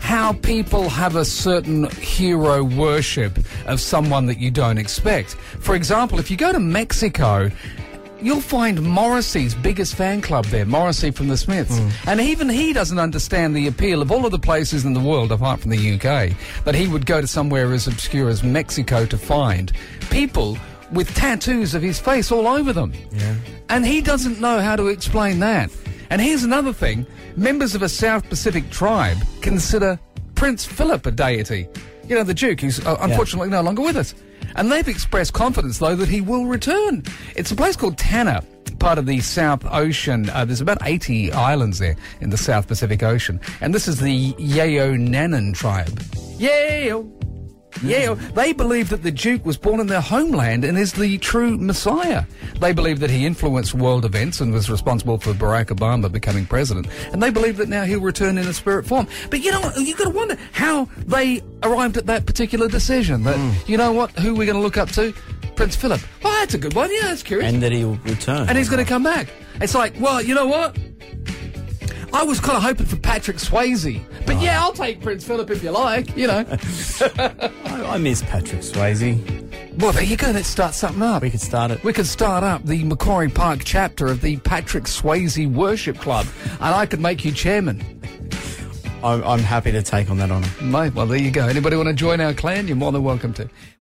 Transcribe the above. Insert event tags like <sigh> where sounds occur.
how people have a certain hero worship of someone that you don't expect. For example, if you go to Mexico, you'll find Morrissey's biggest fan club there, Morrissey from the Smiths. Hmm. And even he doesn't understand the appeal of all of the places in the world, apart from the UK, that he would go to somewhere as obscure as Mexico to find people with tattoos of his face all over them. Yeah. And he doesn't know how to explain that. And here's another thing members of a South Pacific tribe consider Prince Philip a deity. You know, the Duke, who's uh, unfortunately no longer with us. And they've expressed confidence, though, that he will return. It's a place called Tanna, part of the South Ocean. Uh, there's about 80 islands there in the South Pacific Ocean. And this is the Yaohnanen tribe. Yeo! Yeah, they believe that the Duke was born in their homeland and is the true Messiah. They believe that he influenced world events and was responsible for Barack Obama becoming president. And they believe that now he'll return in a spirit form. But you know, you got to wonder how they arrived at that particular decision. That hmm. you know what, who are we're going to look up to, Prince Philip. Oh, that's a good one. Yeah, that's curious. And that he'll return. and he's going to come back. It's like, well, you know what? I was kind of hoping for Patrick Swayze, but yeah, oh. I'll take Prince Philip if you like. You know. <laughs> I, I miss Patrick Swayze. well, there you go. Let's start something up. We could start it. We could start up the Macquarie Park chapter of the Patrick Swayze Worship Club, and I could make you chairman. I'm, I'm happy to take on that honour. Mate, well, there you go. Anybody want to join our clan? You're more than welcome to.